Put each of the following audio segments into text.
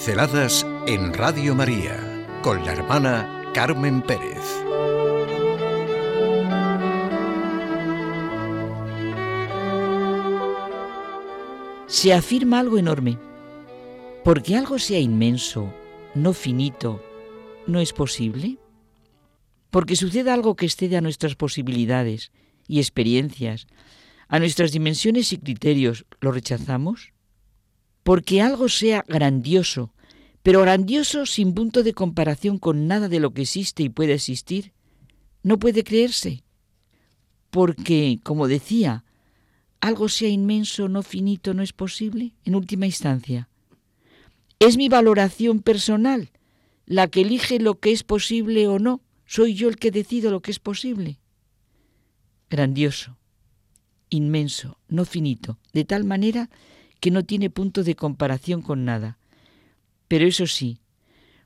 Pinceladas en Radio María con la hermana Carmen Pérez. Se afirma algo enorme. Porque algo sea inmenso, no finito, no es posible. Porque suceda algo que excede a nuestras posibilidades y experiencias, a nuestras dimensiones y criterios, ¿lo rechazamos? Porque algo sea grandioso, pero grandioso sin punto de comparación con nada de lo que existe y puede existir, no puede creerse. Porque, como decía, algo sea inmenso, no finito, no es posible, en última instancia. Es mi valoración personal la que elige lo que es posible o no. Soy yo el que decido lo que es posible. Grandioso, inmenso, no finito, de tal manera que no tiene punto de comparación con nada. Pero eso sí,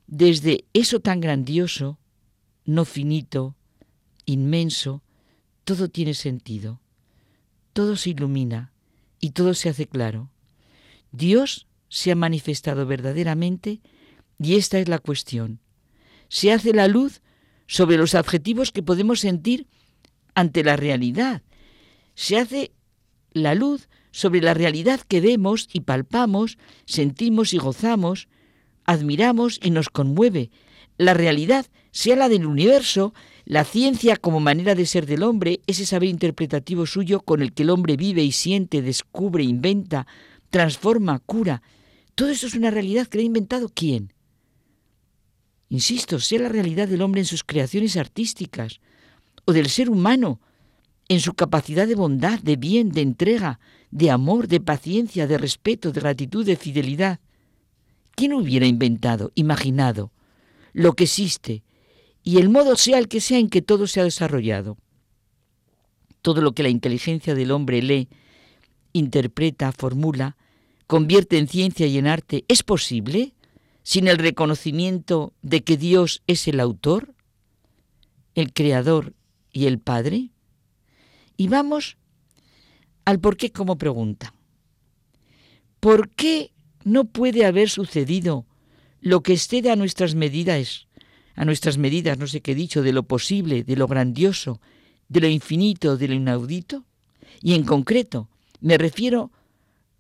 desde eso tan grandioso, no finito, inmenso, todo tiene sentido, todo se ilumina y todo se hace claro. Dios se ha manifestado verdaderamente y esta es la cuestión. Se hace la luz sobre los adjetivos que podemos sentir ante la realidad. Se hace la luz sobre la realidad que vemos y palpamos, sentimos y gozamos, admiramos y nos conmueve. La realidad, sea la del universo, la ciencia como manera de ser del hombre, ese saber interpretativo suyo con el que el hombre vive y siente, descubre, inventa, transforma, cura. Todo eso es una realidad que ha inventado quién. Insisto, sea la realidad del hombre en sus creaciones artísticas, o del ser humano en su capacidad de bondad, de bien, de entrega, de amor, de paciencia, de respeto, de gratitud, de fidelidad. ¿Quién hubiera inventado, imaginado lo que existe y el modo sea el que sea en que todo se ha desarrollado? Todo lo que la inteligencia del hombre lee, interpreta, formula, convierte en ciencia y en arte, ¿es posible sin el reconocimiento de que Dios es el autor, el creador y el Padre? Y vamos al por qué como pregunta. ¿Por qué no puede haber sucedido lo que excede a nuestras medidas, a nuestras medidas, no sé qué he dicho, de lo posible, de lo grandioso, de lo infinito, de lo inaudito? Y en concreto, me refiero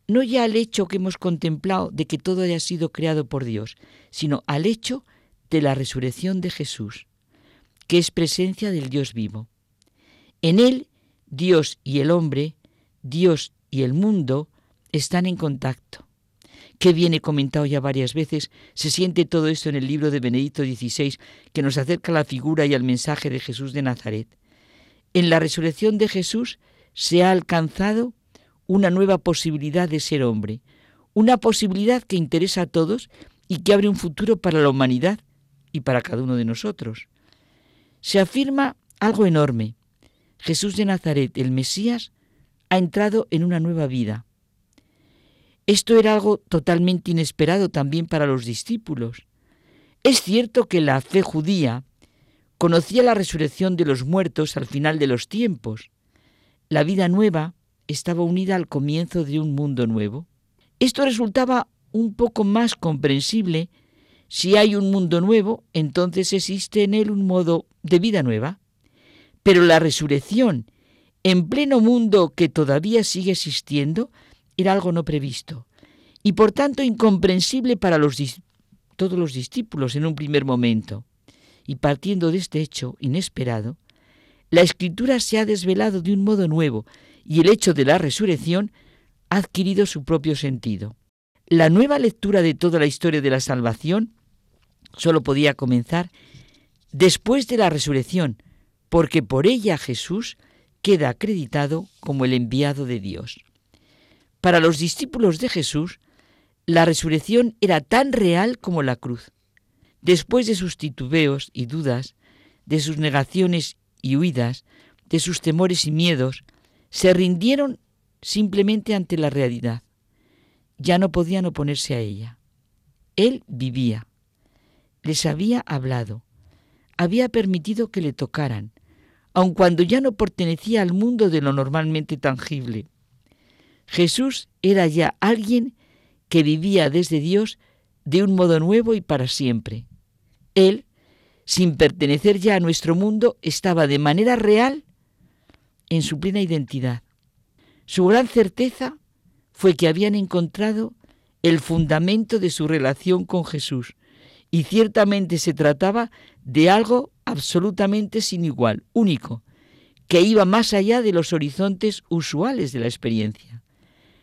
no ya al hecho que hemos contemplado de que todo haya sido creado por Dios, sino al hecho de la resurrección de Jesús, que es presencia del Dios vivo. En Él Dios y el hombre, Dios y el mundo están en contacto. Qué bien he comentado ya varias veces, se siente todo esto en el libro de Benedicto XVI, que nos acerca a la figura y al mensaje de Jesús de Nazaret. En la resurrección de Jesús se ha alcanzado una nueva posibilidad de ser hombre, una posibilidad que interesa a todos y que abre un futuro para la humanidad y para cada uno de nosotros. Se afirma algo enorme, Jesús de Nazaret, el Mesías, ha entrado en una nueva vida. Esto era algo totalmente inesperado también para los discípulos. Es cierto que la fe judía conocía la resurrección de los muertos al final de los tiempos. La vida nueva estaba unida al comienzo de un mundo nuevo. Esto resultaba un poco más comprensible. Si hay un mundo nuevo, entonces existe en él un modo de vida nueva. Pero la resurrección en pleno mundo que todavía sigue existiendo era algo no previsto y por tanto incomprensible para todos los discípulos en un primer momento. Y partiendo de este hecho inesperado, la escritura se ha desvelado de un modo nuevo y el hecho de la resurrección ha adquirido su propio sentido. La nueva lectura de toda la historia de la salvación solo podía comenzar después de la resurrección, porque por ella Jesús queda acreditado como el enviado de Dios. Para los discípulos de Jesús, la resurrección era tan real como la cruz. Después de sus titubeos y dudas, de sus negaciones y huidas, de sus temores y miedos, se rindieron simplemente ante la realidad. Ya no podían oponerse a ella. Él vivía, les había hablado, había permitido que le tocaran, aun cuando ya no pertenecía al mundo de lo normalmente tangible. Jesús era ya alguien que vivía desde Dios de un modo nuevo y para siempre. Él, sin pertenecer ya a nuestro mundo, estaba de manera real en su plena identidad. Su gran certeza fue que habían encontrado el fundamento de su relación con Jesús, y ciertamente se trataba de algo absolutamente sin igual, único, que iba más allá de los horizontes usuales de la experiencia.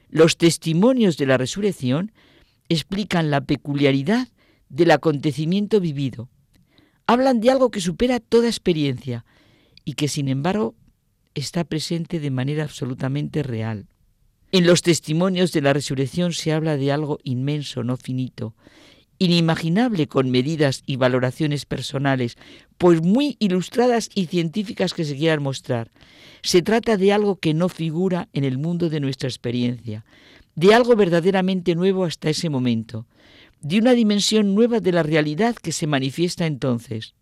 Los testimonios de la resurrección explican la peculiaridad del acontecimiento vivido. Hablan de algo que supera toda experiencia y que sin embargo está presente de manera absolutamente real. En los testimonios de la resurrección se habla de algo inmenso, no finito, inimaginable con medidas y valoraciones personales, pues muy ilustradas y científicas que se quieran mostrar. Se trata de algo que no figura en el mundo de nuestra experiencia, de algo verdaderamente nuevo hasta ese momento, de una dimensión nueva de la realidad que se manifiesta entonces.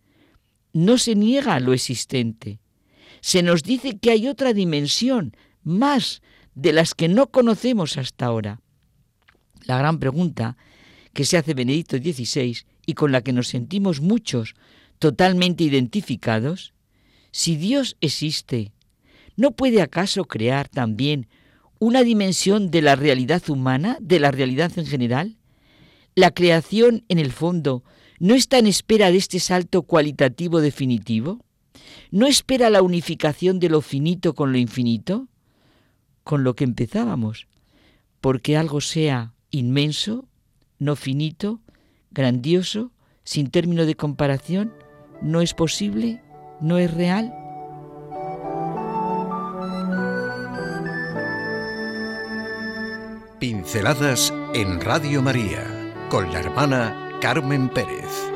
No se niega lo existente. Se nos dice que hay otra dimensión, más de las que no conocemos hasta ahora. La gran pregunta que se hace Benedicto XVI y con la que nos sentimos muchos totalmente identificados, si Dios existe, ¿no puede acaso crear también una dimensión de la realidad humana, de la realidad en general? La creación, en el fondo, ¿no está en espera de este salto cualitativo definitivo? ¿No espera la unificación de lo finito con lo infinito? con lo que empezábamos, porque algo sea inmenso, no finito, grandioso, sin término de comparación, no es posible, no es real. Pinceladas en Radio María con la hermana Carmen Pérez.